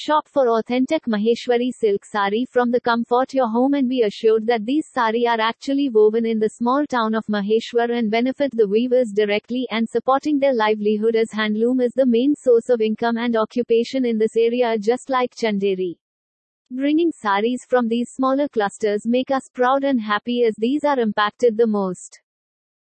Shop for authentic Maheshwari silk sari from the comfort your home and be assured that these sari are actually woven in the small town of Maheshwar and benefit the weavers directly and supporting their livelihood as handloom is the main source of income and occupation in this area just like Chanderi. Bringing saris from these smaller clusters make us proud and happy as these are impacted the most.